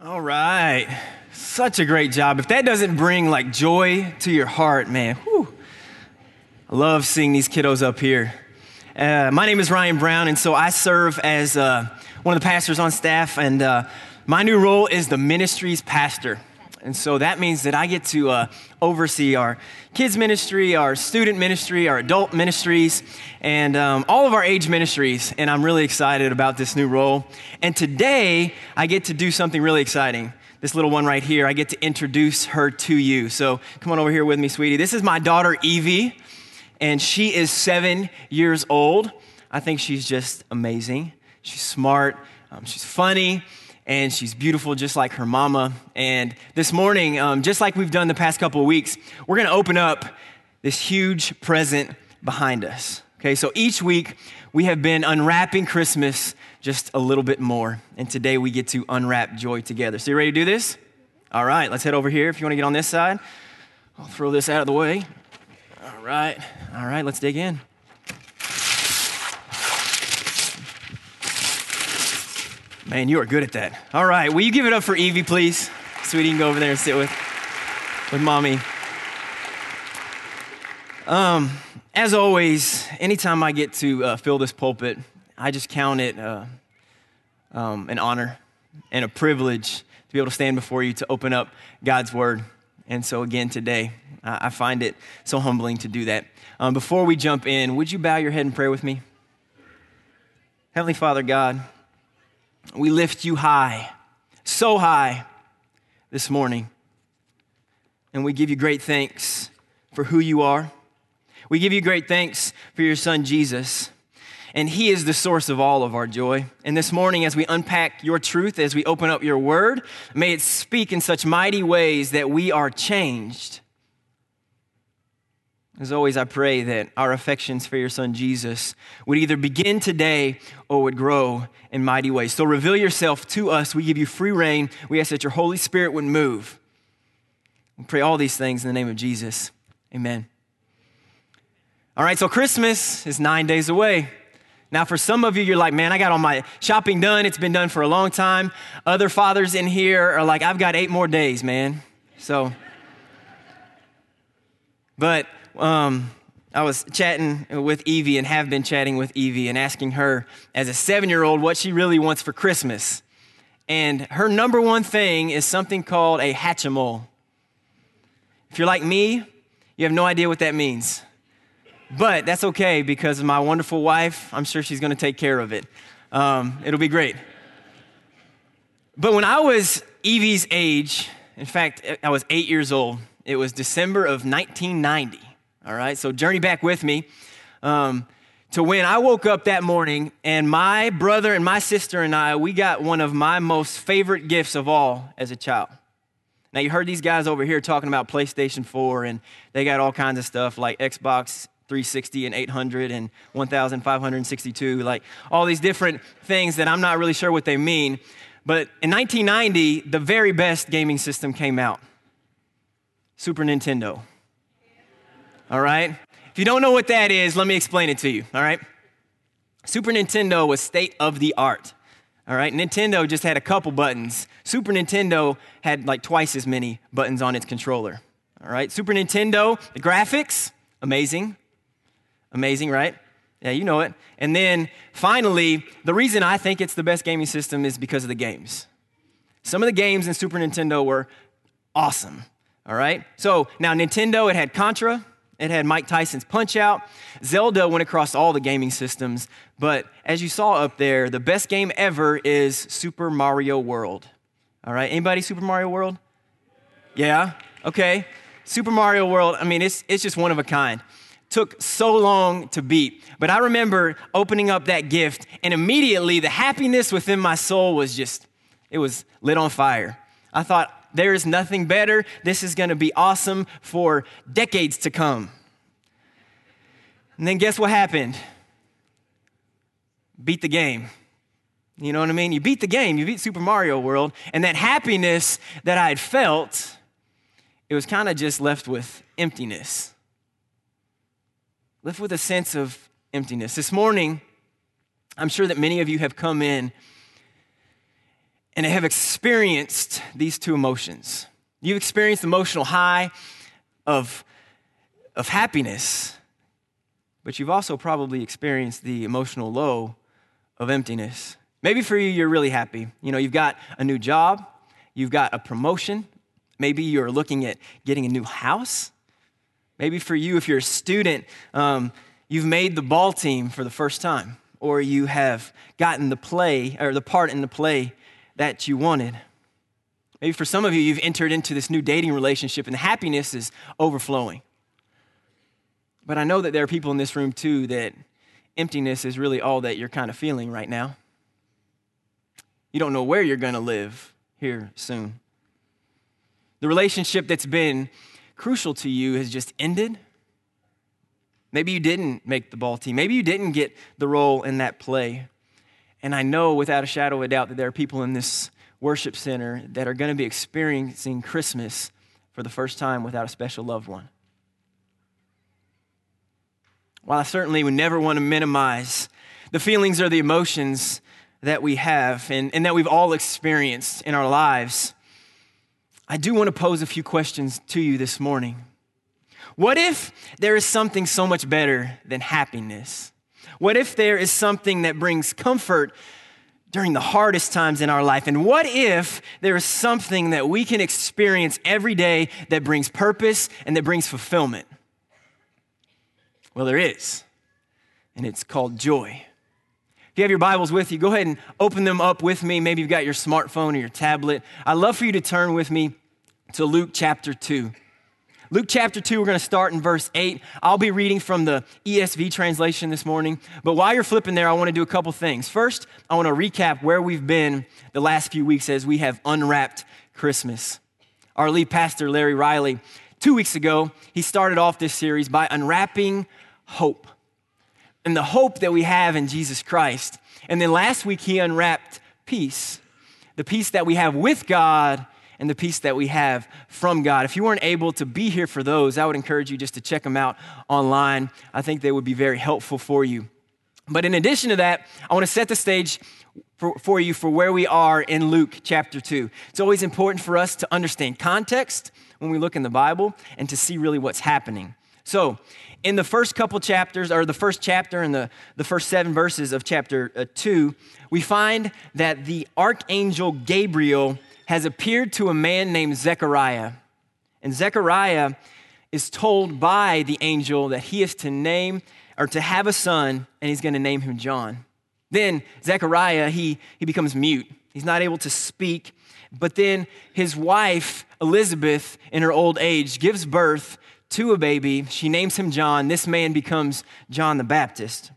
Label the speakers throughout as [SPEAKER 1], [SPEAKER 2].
[SPEAKER 1] All right. Such a great job. If that doesn't bring like joy to your heart, man, whew. I love seeing these kiddos up here. Uh, my name is Ryan Brown, and so I serve as uh, one of the pastors on staff, and uh, my new role is the ministry's pastor. And so that means that I get to uh, oversee our kids' ministry, our student ministry, our adult ministries, and um, all of our age ministries. And I'm really excited about this new role. And today, I get to do something really exciting. This little one right here, I get to introduce her to you. So come on over here with me, sweetie. This is my daughter, Evie, and she is seven years old. I think she's just amazing. She's smart, um, she's funny and she's beautiful just like her mama. And this morning, um, just like we've done the past couple of weeks, we're going to open up this huge present behind us. Okay, so each week we have been unwrapping Christmas just a little bit more. And today we get to unwrap joy together. So, you ready to do this? All right, let's head over here. If you want to get on this side, I'll throw this out of the way. All right, all right, let's dig in. Man, you are good at that. All right, will you give it up for Evie, please? Sweetie, you can go over there and sit with, with mommy. Um, as always, anytime I get to uh, fill this pulpit, I just count it uh, um, an honor and a privilege to be able to stand before you to open up God's Word. And so, again, today, I find it so humbling to do that. Um, before we jump in, would you bow your head and pray with me? Heavenly Father God, we lift you high, so high this morning. And we give you great thanks for who you are. We give you great thanks for your son, Jesus. And he is the source of all of our joy. And this morning, as we unpack your truth, as we open up your word, may it speak in such mighty ways that we are changed as always, I pray that our affections for your son Jesus would either begin today or would grow in mighty ways. So reveal yourself to us. We give you free rein. We ask that your Holy Spirit would move. We pray all these things in the name of Jesus. Amen. All right, so Christmas is nine days away. Now, for some of you, you're like, man, I got all my shopping done. It's been done for a long time. Other fathers in here are like, I've got eight more days, man. So, but um, I was chatting with Evie and have been chatting with Evie and asking her, as a seven year old, what she really wants for Christmas. And her number one thing is something called a Hatchimal. If you're like me, you have no idea what that means. But that's okay because my wonderful wife, I'm sure she's going to take care of it. Um, it'll be great. But when I was Evie's age, in fact, I was eight years old, it was December of 1990. All right, so journey back with me um, to when I woke up that morning and my brother and my sister and I, we got one of my most favorite gifts of all as a child. Now, you heard these guys over here talking about PlayStation 4, and they got all kinds of stuff like Xbox 360 and 800 and 1562, like all these different things that I'm not really sure what they mean. But in 1990, the very best gaming system came out Super Nintendo all right? If you don't know what that is, let me explain it to you, all right? Super Nintendo was state of the art. All right, Nintendo just had a couple buttons. Super Nintendo had like twice as many buttons on its controller. All right, Super Nintendo, the graphics, amazing. Amazing, right? Yeah, you know it. And then finally, the reason I think it's the best gaming system is because of the games. Some of the games in Super Nintendo were awesome. All right, so now Nintendo, it had Contra, it had Mike Tyson's Punch Out. Zelda went across all the gaming systems, but as you saw up there, the best game ever is Super Mario World. All right, anybody Super Mario World? Yeah? Okay. Super Mario World, I mean, it's, it's just one of a kind. Took so long to beat. But I remember opening up that gift, and immediately the happiness within my soul was just, it was lit on fire. I thought, there is nothing better. This is going to be awesome for decades to come. And then guess what happened? Beat the game. You know what I mean? You beat the game, you beat Super Mario World, and that happiness that I had felt, it was kind of just left with emptiness. Left with a sense of emptiness. This morning, I'm sure that many of you have come in and have experienced these two emotions. You've experienced the emotional high of, of happiness, but you've also probably experienced the emotional low of emptiness. Maybe for you, you're really happy. You know, you've got a new job, you've got a promotion, maybe you're looking at getting a new house. Maybe for you, if you're a student, um, you've made the ball team for the first time, or you have gotten the play or the part in the play that you wanted. Maybe for some of you, you've entered into this new dating relationship and the happiness is overflowing. But I know that there are people in this room too that emptiness is really all that you're kind of feeling right now. You don't know where you're going to live here soon. The relationship that's been crucial to you has just ended. Maybe you didn't make the ball team. Maybe you didn't get the role in that play. And I know without a shadow of a doubt that there are people in this worship center that are going to be experiencing Christmas for the first time without a special loved one. While I certainly would never want to minimize the feelings or the emotions that we have and, and that we've all experienced in our lives, I do want to pose a few questions to you this morning. What if there is something so much better than happiness? What if there is something that brings comfort during the hardest times in our life? And what if there is something that we can experience every day that brings purpose and that brings fulfillment? Well, there is, and it's called joy. If you have your Bibles with you, go ahead and open them up with me. Maybe you've got your smartphone or your tablet. I'd love for you to turn with me to Luke chapter 2. Luke chapter 2, we're going to start in verse 8. I'll be reading from the ESV translation this morning. But while you're flipping there, I want to do a couple things. First, I want to recap where we've been the last few weeks as we have unwrapped Christmas. Our lead pastor, Larry Riley, two weeks ago, he started off this series by unwrapping hope and the hope that we have in Jesus Christ. And then last week, he unwrapped peace the peace that we have with God and the peace that we have from God. If you weren't able to be here for those, I would encourage you just to check them out online. I think they would be very helpful for you. But in addition to that, I want to set the stage for, for you for where we are in Luke chapter 2. It's always important for us to understand context when we look in the Bible and to see really what's happening. So, in the first couple chapters, or the first chapter and the, the first seven verses of chapter uh, 2, we find that the archangel Gabriel has appeared to a man named Zechariah. And Zechariah is told by the angel that he is to name or to have a son, and he's going to name him John. Then Zechariah, he, he becomes mute. He's not able to speak. But then his wife, Elizabeth, in her old age, gives birth to a baby. She names him John. This man becomes John the Baptist.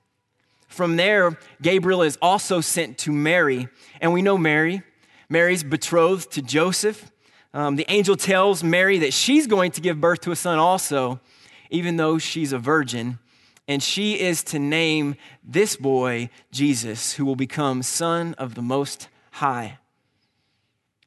[SPEAKER 1] From there, Gabriel is also sent to Mary. And we know Mary. Mary's betrothed to Joseph. Um, the angel tells Mary that she's going to give birth to a son also, even though she's a virgin. And she is to name this boy Jesus, who will become Son of the Most High.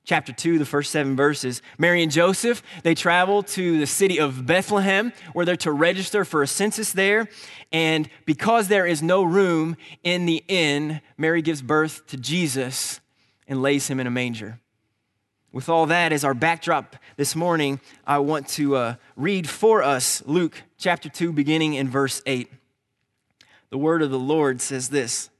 [SPEAKER 1] Chapter 2, the first seven verses. Mary and Joseph, they travel to the city of Bethlehem, where they're to register for a census there. And because there is no room in the inn, Mary gives birth to Jesus and lays him in a manger. With all that as our backdrop this morning, I want to uh, read for us Luke chapter 2, beginning in verse 8. The word of the Lord says this.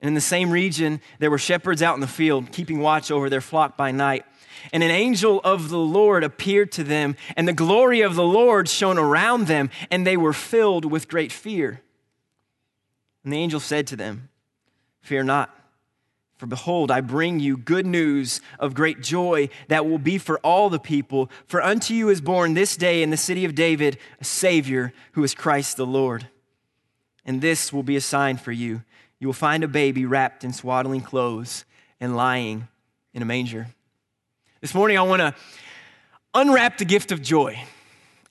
[SPEAKER 1] And in the same region, there were shepherds out in the field, keeping watch over their flock by night. And an angel of the Lord appeared to them, and the glory of the Lord shone around them, and they were filled with great fear. And the angel said to them, Fear not. For behold, I bring you good news of great joy that will be for all the people. For unto you is born this day in the city of David a Savior who is Christ the Lord. And this will be a sign for you. You will find a baby wrapped in swaddling clothes and lying in a manger. This morning, I want to unwrap the gift of joy.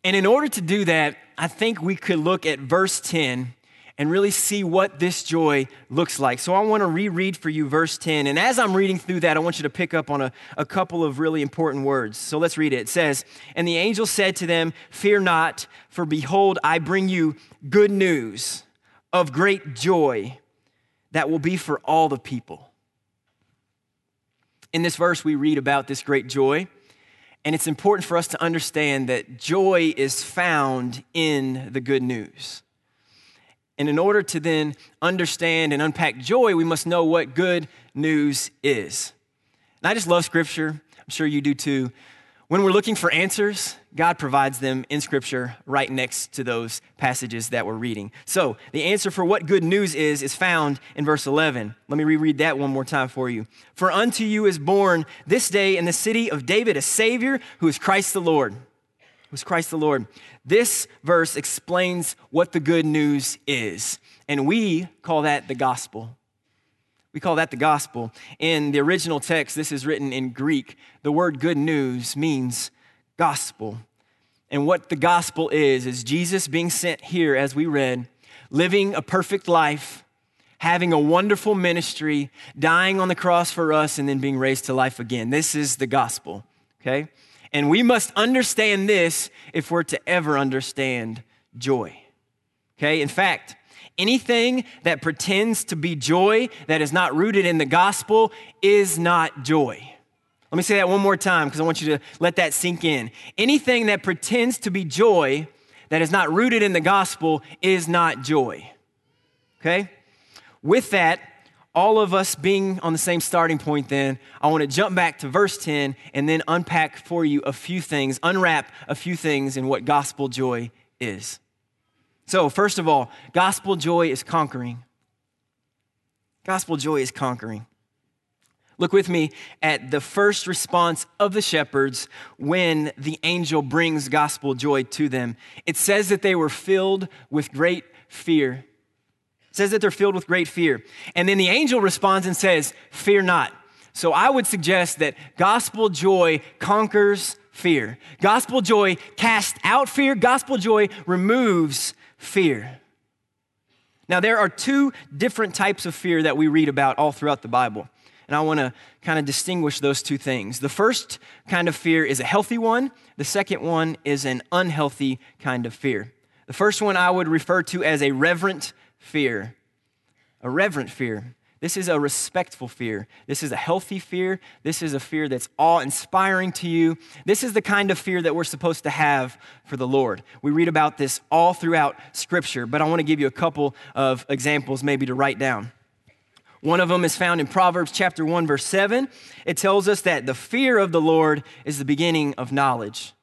[SPEAKER 1] And in order to do that, I think we could look at verse 10 and really see what this joy looks like. So I want to reread for you verse 10. And as I'm reading through that, I want you to pick up on a, a couple of really important words. So let's read it. It says, And the angel said to them, Fear not, for behold, I bring you good news of great joy that will be for all the people. In this verse, we read about this great joy, and it's important for us to understand that joy is found in the good news. And in order to then understand and unpack joy, we must know what good news is. And I just love scripture. I'm sure you do too. When we're looking for answers, God provides them in Scripture right next to those passages that we're reading. So, the answer for what good news is is found in verse 11. Let me reread that one more time for you. For unto you is born this day in the city of David a Savior who is Christ the Lord. Is Christ the Lord. This verse explains what the good news is, and we call that the gospel. We call that the gospel. In the original text, this is written in Greek. The word good news means gospel. And what the gospel is, is Jesus being sent here, as we read, living a perfect life, having a wonderful ministry, dying on the cross for us, and then being raised to life again. This is the gospel, okay? And we must understand this if we're to ever understand joy, okay? In fact, Anything that pretends to be joy that is not rooted in the gospel is not joy. Let me say that one more time because I want you to let that sink in. Anything that pretends to be joy that is not rooted in the gospel is not joy. Okay? With that, all of us being on the same starting point, then, I want to jump back to verse 10 and then unpack for you a few things, unwrap a few things in what gospel joy is. So, first of all, gospel joy is conquering. Gospel joy is conquering. Look with me at the first response of the shepherds when the angel brings gospel joy to them. It says that they were filled with great fear. It says that they're filled with great fear. And then the angel responds and says, Fear not. So I would suggest that gospel joy conquers fear. Gospel joy casts out fear. Gospel joy removes fear. Now, there are two different types of fear that we read about all throughout the Bible. And I want to kind of distinguish those two things. The first kind of fear is a healthy one, the second one is an unhealthy kind of fear. The first one I would refer to as a reverent fear. A reverent fear. This is a respectful fear. This is a healthy fear. This is a fear that's awe inspiring to you. This is the kind of fear that we're supposed to have for the Lord. We read about this all throughout Scripture, but I want to give you a couple of examples maybe to write down. One of them is found in Proverbs chapter 1 verse 7. It tells us that the fear of the Lord is the beginning of knowledge.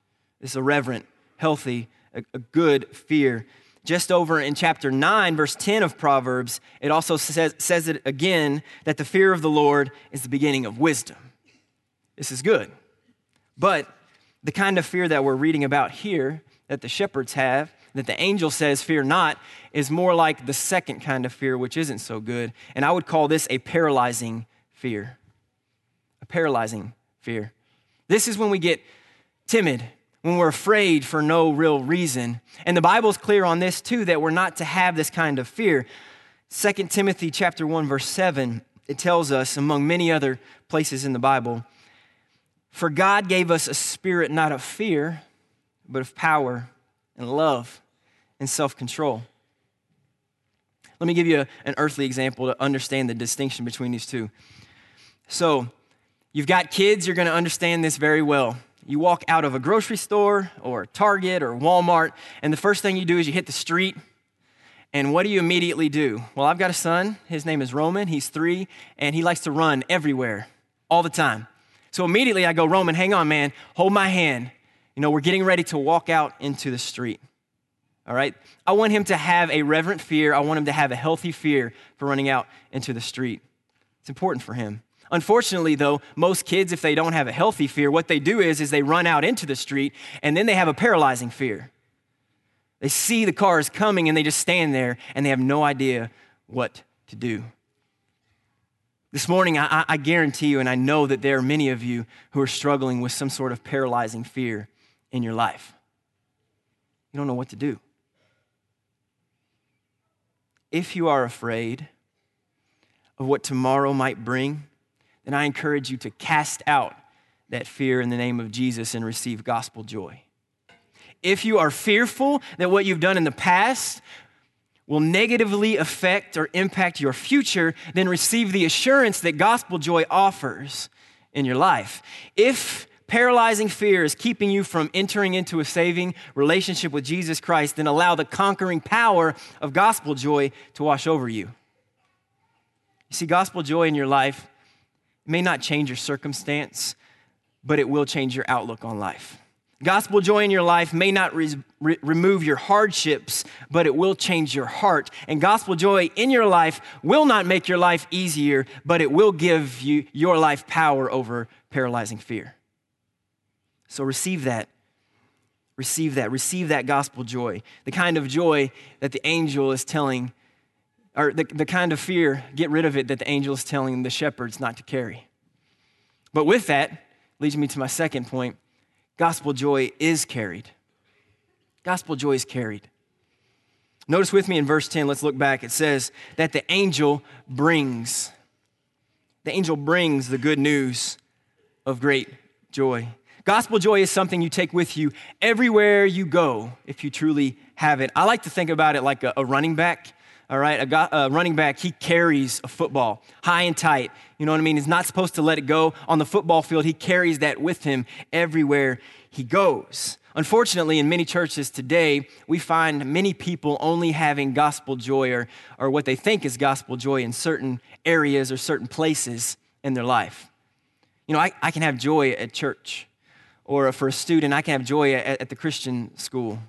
[SPEAKER 1] It's a reverent, healthy, a, a good fear just over in chapter 9, verse 10 of Proverbs, it also says, says it again that the fear of the Lord is the beginning of wisdom. This is good. But the kind of fear that we're reading about here, that the shepherds have, that the angel says, fear not, is more like the second kind of fear, which isn't so good. And I would call this a paralyzing fear. A paralyzing fear. This is when we get timid when we're afraid for no real reason. And the Bible's clear on this too that we're not to have this kind of fear. 2 Timothy chapter 1 verse 7 it tells us among many other places in the Bible for God gave us a spirit not of fear but of power and love and self-control. Let me give you a, an earthly example to understand the distinction between these two. So, you've got kids, you're going to understand this very well you walk out of a grocery store or Target or Walmart, and the first thing you do is you hit the street. And what do you immediately do? Well, I've got a son. His name is Roman. He's three, and he likes to run everywhere, all the time. So immediately I go, Roman, hang on, man. Hold my hand. You know, we're getting ready to walk out into the street. All right? I want him to have a reverent fear. I want him to have a healthy fear for running out into the street. It's important for him. Unfortunately, though, most kids, if they don't have a healthy fear, what they do is, is they run out into the street and then they have a paralyzing fear. They see the cars coming and they just stand there and they have no idea what to do. This morning, I, I guarantee you, and I know that there are many of you who are struggling with some sort of paralyzing fear in your life. You don't know what to do. If you are afraid of what tomorrow might bring, then I encourage you to cast out that fear in the name of Jesus and receive gospel joy. If you are fearful that what you've done in the past will negatively affect or impact your future, then receive the assurance that gospel joy offers in your life. If paralyzing fear is keeping you from entering into a saving relationship with Jesus Christ, then allow the conquering power of gospel joy to wash over you. You see, gospel joy in your life may not change your circumstance, but it will change your outlook on life. Gospel joy in your life may not re- re- remove your hardships, but it will change your heart. And gospel joy in your life will not make your life easier, but it will give you your life power over paralyzing fear. So receive that. Receive that. Receive that gospel joy. The kind of joy that the angel is telling, or the, the kind of fear, get rid of it, that the angel is telling the shepherds not to carry. But with that, leads me to my second point gospel joy is carried. Gospel joy is carried. Notice with me in verse 10, let's look back. It says that the angel brings, the angel brings the good news of great joy. Gospel joy is something you take with you everywhere you go if you truly have it. I like to think about it like a, a running back. All right, a, a, running back, he carries a football high and tight. You know what I mean? He's not supposed to let it go on the football field. He carries that with him everywhere he goes. Unfortunately, in many churches today, we find many people only having gospel joy or, or what they think is gospel joy in certain areas or certain places in their life. You know, I, I can have joy at church or for a student, I can have joy at, at the Christian school.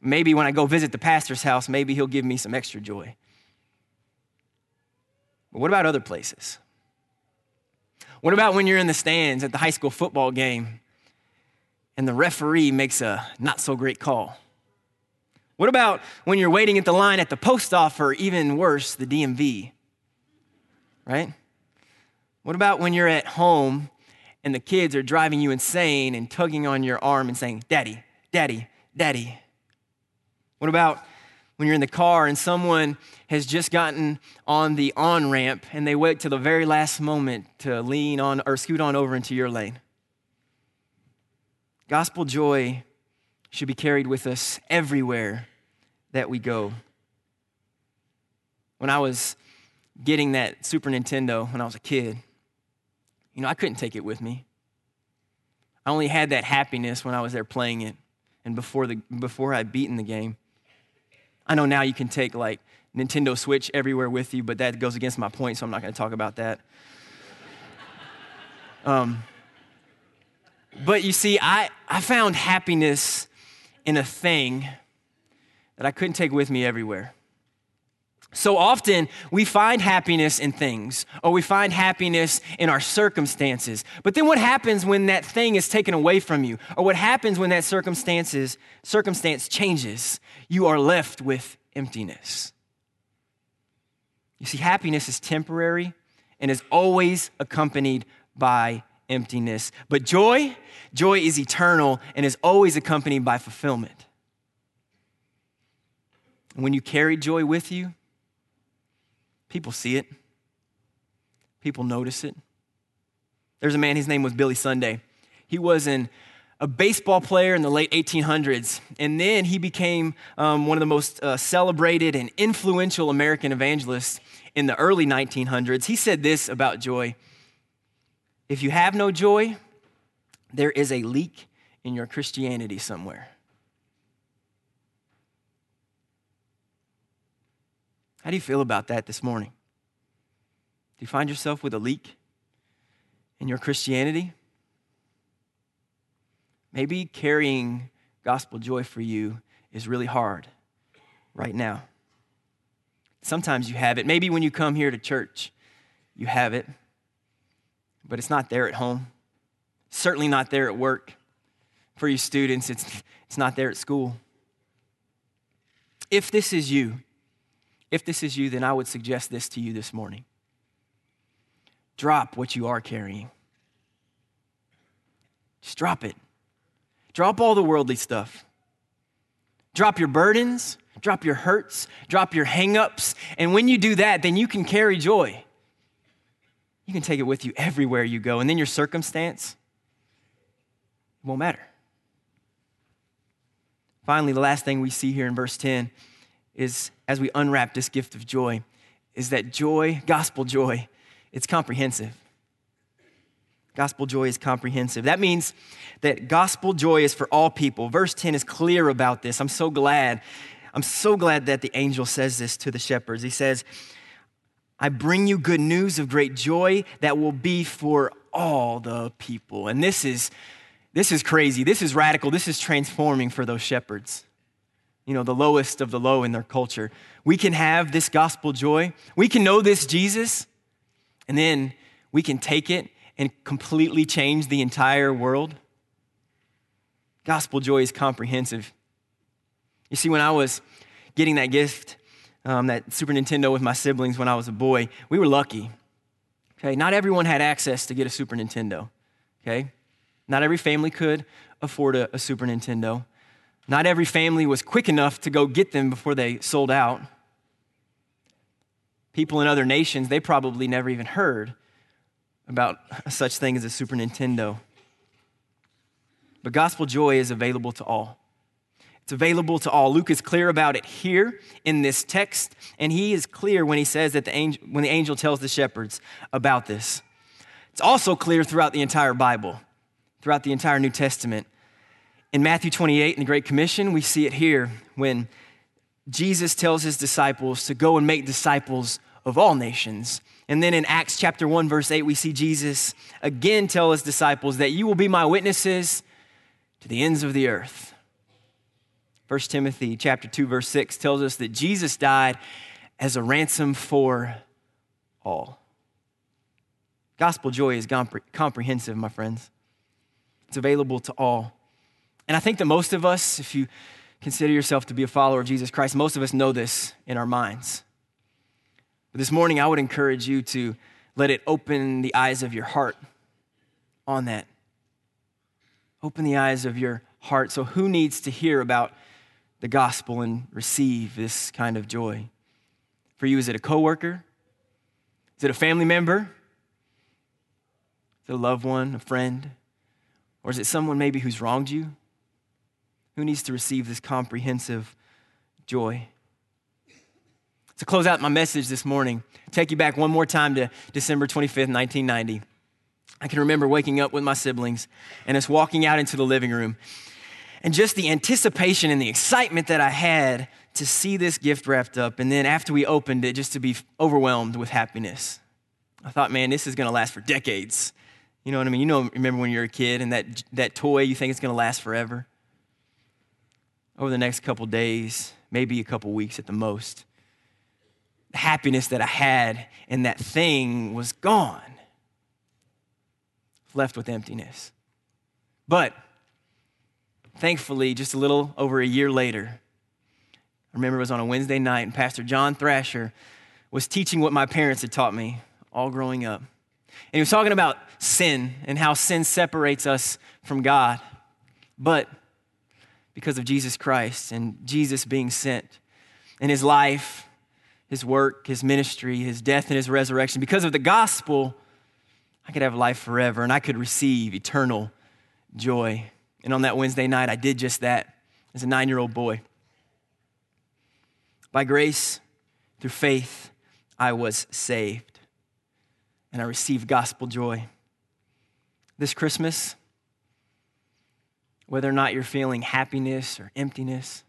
[SPEAKER 1] Maybe when I go visit the pastor's house, maybe he'll give me some extra joy. But what about other places? What about when you're in the stands at the high school football game and the referee makes a not so great call? What about when you're waiting at the line at the post office or even worse, the DMV? Right? What about when you're at home and the kids are driving you insane and tugging on your arm and saying, Daddy, Daddy, Daddy. What about when you're in the car and someone has just gotten on the on ramp and they wait till the very last moment to lean on or scoot on over into your lane? Gospel joy should be carried with us everywhere that we go. When I was getting that Super Nintendo when I was a kid, you know, I couldn't take it with me. I only had that happiness when I was there playing it and before, the, before I'd beaten the game. I know now you can take like Nintendo Switch everywhere with you, but that goes against my point, so I'm not going to talk about that. Um, but you see, I, I found happiness in a thing that I couldn't take with me everywhere. So often we find happiness in things or we find happiness in our circumstances. But then what happens when that thing is taken away from you? Or what happens when that circumstances circumstance changes? You are left with emptiness. You see happiness is temporary and is always accompanied by emptiness. But joy, joy is eternal and is always accompanied by fulfillment. when you carry joy with you, People see it, people notice it. There's a man, his name was Billy Sunday. He was an, a baseball player in the late 1800s, and then he became um, one of the most uh, celebrated and influential American evangelists in the early 1900s. He said this about joy If you have no joy, there is a leak in your Christianity somewhere. How do you feel about that this morning? Do you find yourself with a leak in your Christianity? Maybe carrying gospel joy for you is really hard right now. Sometimes you have it. Maybe when you come here to church, you have it, but it's not there at home. Certainly not there at work. For you students, it's, it's not there at school. If this is you, if this is you, then I would suggest this to you this morning drop what you are carrying. Just drop it. Drop all the worldly stuff. Drop your burdens, drop your hurts, drop your hangups. And when you do that, then you can carry joy. You can take it with you everywhere you go. And then your circumstance won't matter. Finally, the last thing we see here in verse 10 is as we unwrap this gift of joy, is that joy, gospel joy, it's comprehensive. Gospel joy is comprehensive. That means that gospel joy is for all people. Verse 10 is clear about this. I'm so glad. I'm so glad that the angel says this to the shepherds. He says, I bring you good news of great joy that will be for all the people. And this is this is crazy. This is radical. This is transforming for those shepherds. You know, the lowest of the low in their culture. We can have this gospel joy. We can know this Jesus, and then we can take it and completely change the entire world? Gospel joy is comprehensive. You see, when I was getting that gift, um, that Super Nintendo with my siblings when I was a boy, we were lucky. Okay, not everyone had access to get a Super Nintendo. Okay, not every family could afford a, a Super Nintendo. Not every family was quick enough to go get them before they sold out. People in other nations, they probably never even heard about such thing as a Super Nintendo. But gospel joy is available to all. It's available to all. Luke is clear about it here in this text, and he is clear when he says that the angel, when the angel tells the shepherds about this. It's also clear throughout the entire Bible, throughout the entire New Testament. In Matthew 28, in the Great Commission, we see it here when Jesus tells his disciples to go and make disciples of all nations. And then in Acts chapter 1, verse 8, we see Jesus again tell his disciples that you will be my witnesses to the ends of the earth. 1 Timothy chapter 2, verse 6 tells us that Jesus died as a ransom for all. Gospel joy is comprehensive, my friends. It's available to all. And I think that most of us, if you consider yourself to be a follower of Jesus Christ, most of us know this in our minds. But this morning, I would encourage you to let it open the eyes of your heart on that. Open the eyes of your heart. So, who needs to hear about the gospel and receive this kind of joy? For you, is it a coworker? Is it a family member? Is it a loved one, a friend? Or is it someone maybe who's wronged you? Who needs to receive this comprehensive joy? To close out my message this morning, take you back one more time to December 25th, 1990. I can remember waking up with my siblings and us walking out into the living room. And just the anticipation and the excitement that I had to see this gift wrapped up. And then after we opened it, just to be overwhelmed with happiness. I thought, man, this is going to last for decades. You know what I mean? You know, remember when you're a kid and that, that toy, you think it's going to last forever? Over the next couple days, maybe a couple weeks at the most, the happiness that I had in that thing was gone. Left with emptiness. But thankfully, just a little over a year later, I remember it was on a Wednesday night, and Pastor John Thrasher was teaching what my parents had taught me all growing up. And he was talking about sin and how sin separates us from God. But because of Jesus Christ and Jesus being sent and his life his work, his ministry, his death, and his resurrection. Because of the gospel, I could have life forever and I could receive eternal joy. And on that Wednesday night, I did just that as a nine year old boy. By grace, through faith, I was saved and I received gospel joy. This Christmas, whether or not you're feeling happiness or emptiness,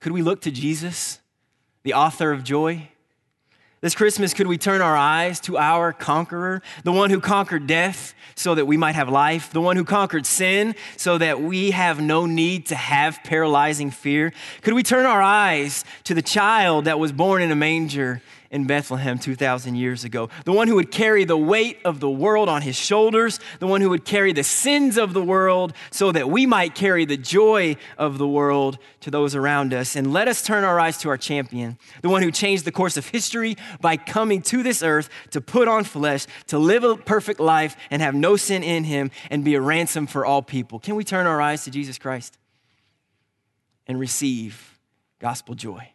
[SPEAKER 1] could we look to Jesus? the author of joy? This Christmas, could we turn our eyes to our conqueror, the one who conquered death so that we might have life, the one who conquered sin so that we have no need to have paralyzing fear? Could we turn our eyes to the child that was born in a manger in Bethlehem 2,000 years ago. The one who would carry the weight of the world on his shoulders, the one who would carry the sins of the world so that we might carry the joy of the world to those around us. And let us turn our eyes to our champion, the one who changed the course of history by coming to this earth to put on flesh, to live a perfect life and have no sin in him and be a ransom for all people. Can we turn our eyes to Jesus Christ and receive gospel joy?